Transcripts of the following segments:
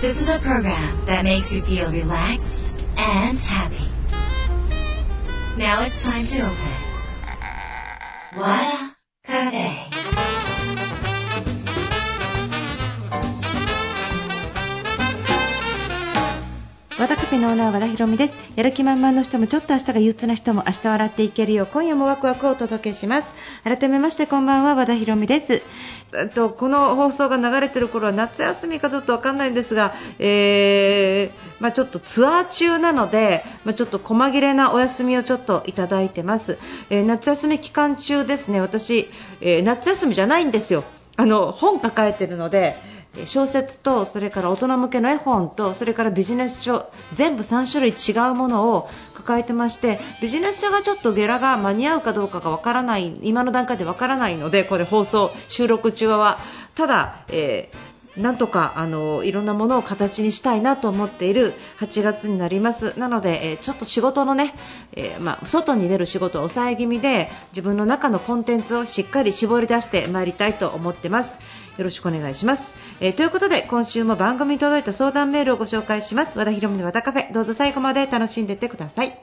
This is a program that makes you feel relaxed and happy. Now it's time to open. Wada Cafe. フェのオーナー和田博美です。やる気満々の人もちょっと明日が憂鬱な人も明日笑っていけるよ。う今夜もワクワクをお届けします。改めましてこんばんは和田博美です。えっとこの放送が流れてる頃は夏休みかちょっとわかんないんですが、えーまあ、ちょっとツアー中なので、まあ、ちょっと細切れなお休みをちょっといただいてます、えー夏休み期間中ですね私、えー夏休みじゃないんですよ。あの本抱えてるので小説とそれから大人向けの絵本とそれからビジネス書全部3種類違うものを抱えてましてビジネス書がちょっとゲラが間に合うかどうかがわからない今の段階でわからないのでこれ放送収録中は。ただ、えーなんとかあのいろんなものを形にしたいなと思っている8月になります。なので、えーちょっと仕事のね、えーまあ、外に出る仕事を抑え気味で自分の中のコンテンツをしっかり絞り出してまいりたいと思ってます。よろしくお願いします、えーということで今週も番組に届いた相談メールをご紹介します。和田博美の和田カフェ。どうぞ最後まで楽しんでいってください。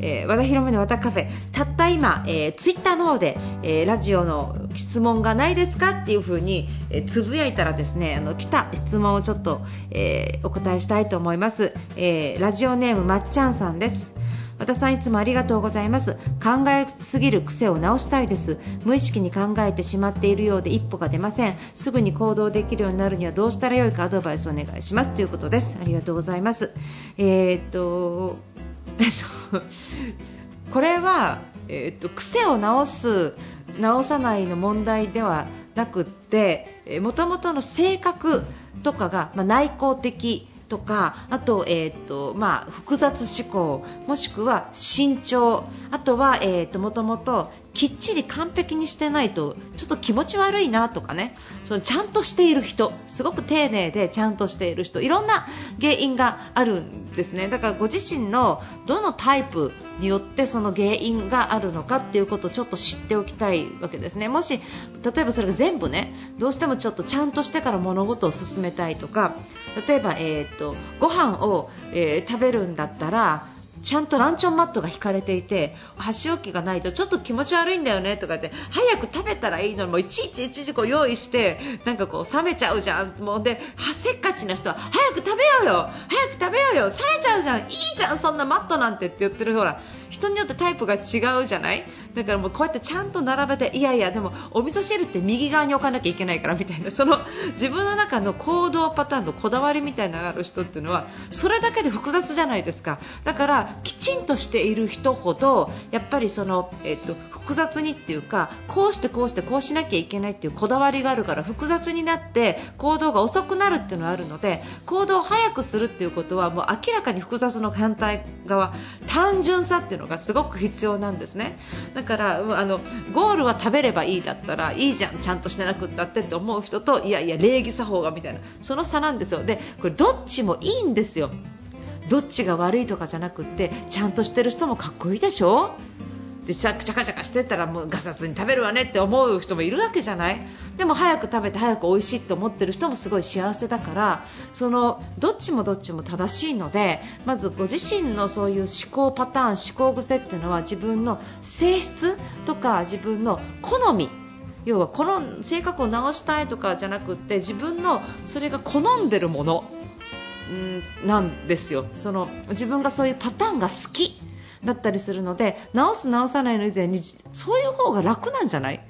えー和田博美の和田カフェ。たった今、えーツイッターの方で、えーラジオの質問がないですかっていう風に、えーつぶやいたらですねあの来た質問をちょっと、えーお答えしたいと思います、えーラジオネームまっちゃんさんです。和田さんいつもありがとうございます。考えすぎる癖を直したいです。無意識に考えてしまっているようで一歩が出ません。すぐに行動できるようになるにはどうしたらよいかアドバイスお願いします。ということです。ありがとうございます。えーっと えっと これは、えーっと癖を直す直さないの問題ではなくってもともとの性格とかが、まあ、内向的とかあと,、えーとまあ、複雑思考もしくは慎重あとは、えーっともともときっちり完璧にしてないとちょっと気持ち悪いなとかねそのちゃんとしている人すごく丁寧でちゃんとしている人いろんな原因があるんですね。だからご自身のどのタイプによってその原因があるのかっていうことをちょっと知っておきたいわけですね。もし例えばそれが全部ねどうしてもちょっとちゃんとしてから物事を進めたいとか例えば、えー、とご飯を、えー食べるんだったらちゃんとランチョンマットが引かれていて箸置きがないとちょっと気持ち悪いんだよねとかって早く食べたらいいのにもういちいちいちいちこう用意してなんかこう冷めちゃうじゃん。もうでせっかちな人は早く食べようよ早く食べようよ冷めちゃうじゃん。いいじゃんそんなマットなんてって言ってるほら人によってタイプが違うじゃない？だからもうこうやってちゃんと並べていやいやでもお味噌汁って右側に置かなきゃいけないからみたいな。その自分の中の行動パターンのこだわりみたいなのがある人っていうのはそれだけで複雑じゃないですか。だからきちんとしている人ほどやっぱりその、えっと複雑にっていうかこうしてこうしてこうしなきゃいけないっていうこだわりがあるから複雑になって行動が遅くなるっていうのはあるので行動を早くするっていうことはもう明らかに複雑の反対側単純さっていうのがすごく必要なんですね。だからあのゴールは食べればいいだったらいいじゃんちゃんとしてなくったってって思う人といやいや礼儀作法がみたいなその差なんですよ。でこれどっちもいいんですよ。どっちが悪いとかじゃなくってちゃんとしてる人もかっこいいでしょ？でチャチャカチャカしてたらもうガサツに食べるわねって思う人もいるわけじゃない？でも早く食べて早く美味しいって思ってる人もすごい幸せだからそのどっちもどっちも正しいのでまずご自身のそういう思考パターン思考癖っていうのは自分の性質とか自分の好み要はこの性格を直したいとかじゃなくって自分のそれが好んでるもの。んなんですよ。その自分がそういうパターンが好きだったりするので直す直さないの以前にそういう方が楽なんじゃない？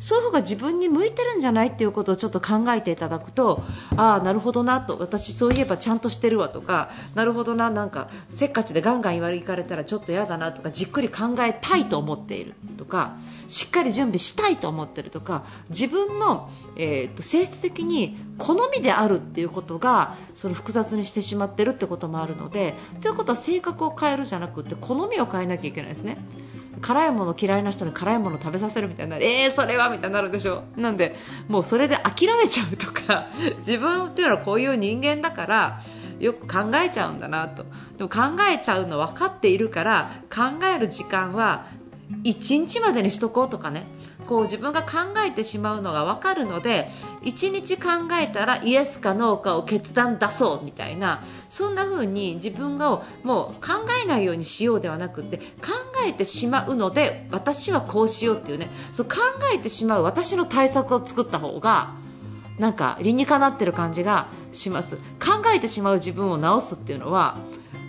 そういう方が自分に向いてるんじゃないっていうことをちょっと考えていただくとああ、なるほどなと私、そういえばちゃんとしてるわとかなるほどななんかせっかちでガンガン言われかれたらちょっと嫌だなとかじっくり考えたいと思っているとかしっかり準備したいと思っているとか自分の、えーと性質的に好みであるっていうことがその複雑にしてしまってるってこともあるのでということは性格を変えるじゃなくて好みを変えなきゃいけないですね。辛いもの嫌いな人に辛いもの食べさせるみたいなえー、それはみたいになるでしょ。なんでもうそれで諦めちゃうとか 自分っていうのはこういう人間だからよく考えちゃうんだなと。でも考えちゃうの分かっているから考える時間は1日までにしとこうとかね。こう自分が考えてしまうのが分かるので1日考えたらイエスかノーかを決断出そうみたいなそんな風に自分がもう考えないようにしようではなくて考えてしまうので私はこうしようっていうね。そう考えてしまう私の対策を作った方がなんか理にかなってる感じがします。考えてしまう自分を直すっていうのは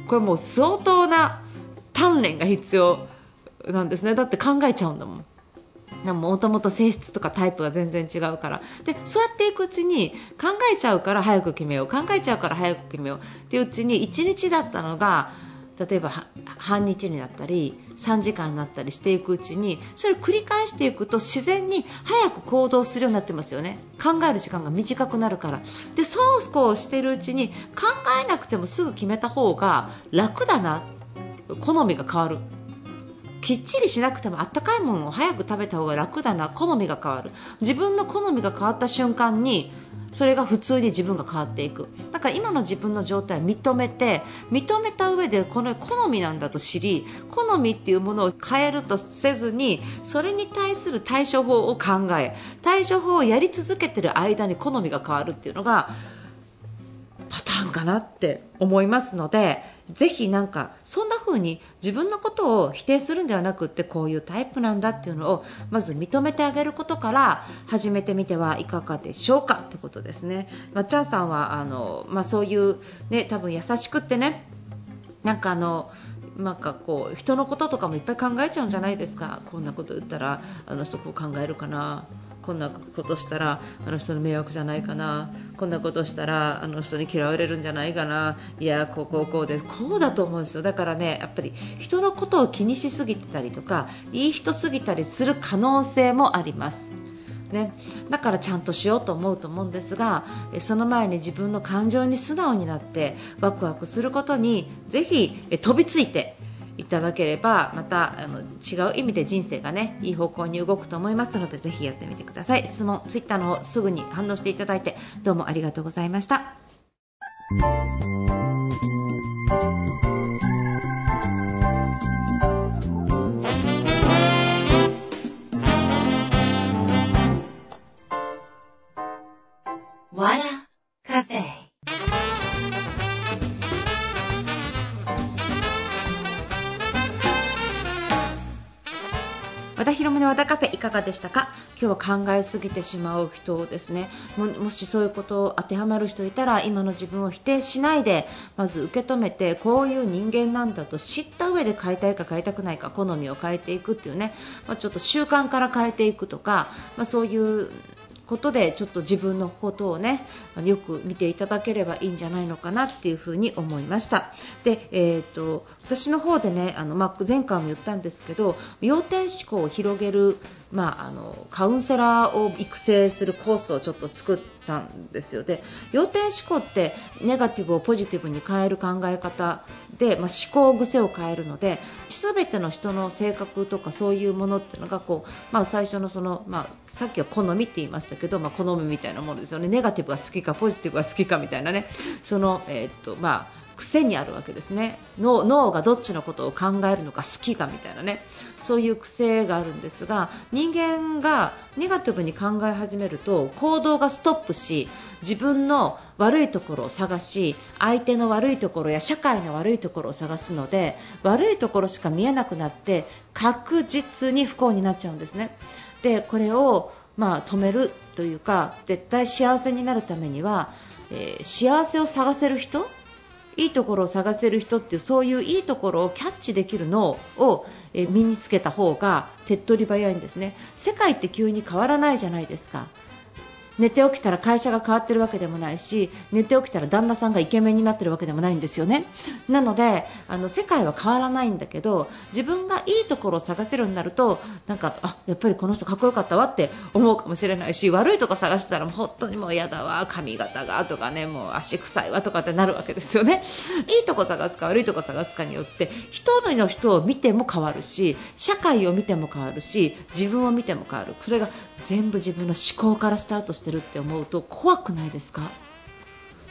これもう相当な鍛錬が必要。なんですね。だって考えちゃうんだもん。もともと性質とかタイプが全然違うから。でそうやっていくうちに考えちゃうから早く決めよう。考えちゃうから早く決めようっていううちに1日だったのが例えば半日になったり3時間になったりしていくうちにそれを繰り返していくと自然に早く行動するようになってますよね。考える時間が短くなるから。でそうこうしているうちに考えなくてもすぐ決めた方が楽だな。好みが変わる。きっちりしなくてもあったかいものを早く食べた方が楽だな。好みが変わる。自分の好みが変わった瞬間にそれが普通に自分が変わっていく。だから今の自分の状態を認めて認めた上でこの好みなんだと知り好みっていうものを変えるとせずにそれに対する対処法を考え対処法をやり続けている間に好みが変わるっていうのがパターンかなって思いますのでぜひなんかそんな風に自分のことを否定するんではなくってこういうタイプなんだっていうのをまず認めてあげることから始めてみてはいかがでしょうかってことですね。まっちゃんさんはあの、まあ、そういうね多分優しくってねなんかあのなんかこう人のこととかもいっぱい考えちゃうんじゃないですかこんなこと言ったらあの人こう考えるかなこんなことしたらあの人の迷惑じゃないかな。こんなことしたらあの人に嫌われるんじゃないかな。いやこうこうこうでこうだと思うんですよ。だからねやっぱり人のことを気にしすぎてたりとかいい人すぎたりする可能性もあります。ね、だからちゃんとしようと思うと思うんですがその前に自分の感情に素直になってワクワクすることにぜひ飛びついていただければまたあの違う意味で人生がねいい方向に動くと思いますのでぜひやってみてください。質問ツイッターの方すぐに反応していただいてどうもありがとうございました。Cafe. 博美の和田カフェいかがでしたか？今日は考えすぎてしまう人ですね。ももしそういうことを当てはまる人いたら今の自分を否定しないでまず受け止めてこういう人間なんだと知った上で変えたいか変えたくないか好みを変えていくっていうね、まあ、ちょっと習慣から変えていくとか、まあ、そういうことでちょっと自分のことをねよく見ていただければいいんじゃないのかなっていうふに思いました。で、えーと、私の方でねあの、まあ、前回も言ったんですけど要点思考を広げる、まあ、あのカウンセラーを育成するコースをちょっと作ったんですよ。で要点思考ってネガティブをポジティブに変える考え方で、まあ、思考癖を変えるので全ての人の性格とかそういうものっていうのがこう、まあ、最初のその、まあ、さっきは好みって言いましたけど、まあ、好みみたいなものですよね。ネガティブが好きかポジティブが好きかみたいなね。その、えー、っとまあ癖にあるわけですね脳脳がどっちのことを考えるのか好きかみたいなねそういう癖があるんですが人間がネガティブに考え始めると行動がストップし自分の悪いところを探し相手の悪いところや社会の悪いところを探すので悪いところしか見えなくなって確実に不幸になっちゃうんですね。でこれをまあ止めるというか絶対幸せになるためには、えー、幸せを探せる人いいところを探せる人っていうそういういいところをキャッチできる脳を、身につけた方が手っ取り早いんですね。世界って急に変わらないじゃないですか。寝て起きたら会社が変わってるわけでもないし寝て起きたら旦那さんがイケメンになってるわけでもないんですよね。なのであの世界は変わらないんだけど自分がいいところを探せるようになるとなんかあやっぱりこの人かっこよかったわって思うかもしれないし悪いとこ探してたら本当にもう嫌だわ髪型がとかねもう足臭いわとかってなるわけですよね。いいとこ探すか悪いとこ探すかによって一人の人を見ても変わるし社会を見ても変わるし自分を見ても変わる。それが全部自分の思考からスタートしてるって思うと怖くないですか？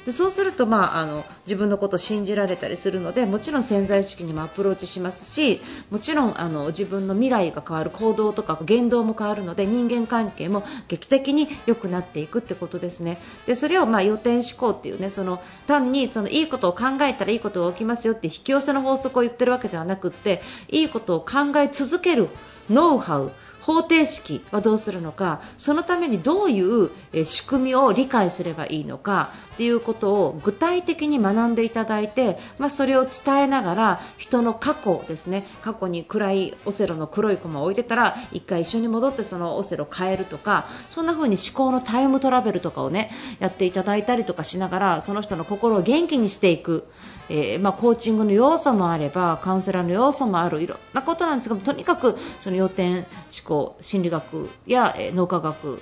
でそうすると、まあ、あの自分のことを信じられたりするのでもちろん潜在意識にもアプローチしますしもちろんあの自分の未来が変わる行動とか言動も変わるので人間関係も劇的に良くなっていくってことですね。でそれをまあ予定思考っていうねその単にそのいいことを考えたらいいことが起きますよって引き寄せの法則を言ってるわけではなくっていいことを考え続けるノウハウ方程式はどうするのかそのためにどういう仕組みを理解すればいいのかということを具体的に学んでいただいて、まあ、それを伝えながら人の過去ですね過去に暗いオセロの黒い駒を置いてたら1回一緒に戻ってそのオセロを変えるとかそんな風に思考のタイムトラベルとかをねやっていただいたりとかしながらその人の心を元気にしていく、えー、まあ、コーチングの要素もあればカウンセラーの要素もあるいろんなことなんですがとにかくその要点思考心理学や、え脳科学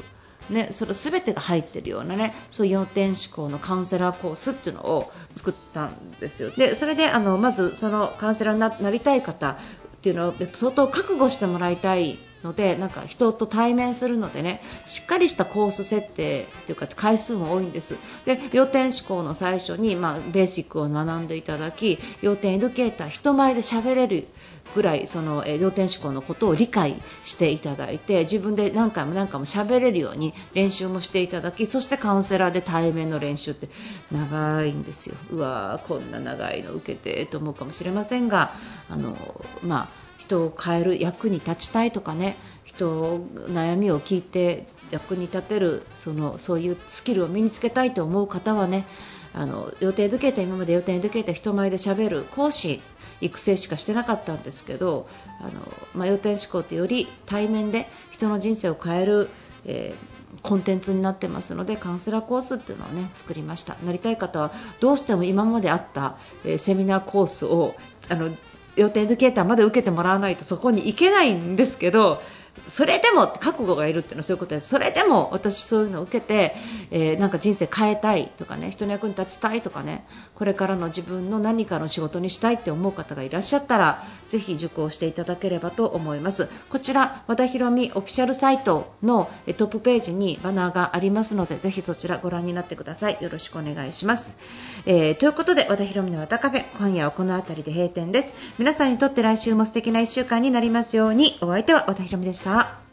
ね、それ全てが入っているようなねそういう要点思考のカウンセラーコースっていうのを作ったんですよ。でそれであのまずそのカウンセラーになりたい方っていうのを相当覚悟してもらいたいのでなんか人と対面するのでねしっかりしたコース設定というか回数も多いんです。で要点思考の最初に、まあ、ベーシックを学んでいただき要点エデュケーター人前で喋れるぐらいその、え要点思考のことを理解していただいて自分で何回も何回も喋れるように練習もしていただきそしてカウンセラーで対面の練習って長いんですよ。うわーこんな長いの受けてと思うかもしれませんがあの、まあ人を変える役に立ちたいとかね人悩みを聞いて役に立てるそのそういうスキルを身につけたいと思う方はねあの予定づけた今まで予定づけた人前でしゃべる講師育成しかしてなかったんですけどあの、まあ、予定思考ってより対面で人の人生を変える、えーコンテンツになってますのでカウンセラーコースっていうのをね作りました。なりたい方はどうしても今まであった、えー、セミナーコースをあの予定エデュケーターまで受けてもらわないとそこに行けないんですけどそれでも覚悟がいるっていうのはそういうことです。それでも私そういうのを受けて、えー、なんか人生変えたいとかね人の役に立ちたいとかねこれからの自分の何かの仕事にしたいって思う方がいらっしゃったらぜひ受講していただければと思います。こちら和田博美オフィシャルサイトのトップページにバナーがありますのでぜひそちらご覧になってください。よろしくお願いします、えー、ということで和田博美の和田カフェ今夜はこの辺りで閉店です。皆さんにとって来週も素敵な1週間になりますように。お相手は和田博美でした。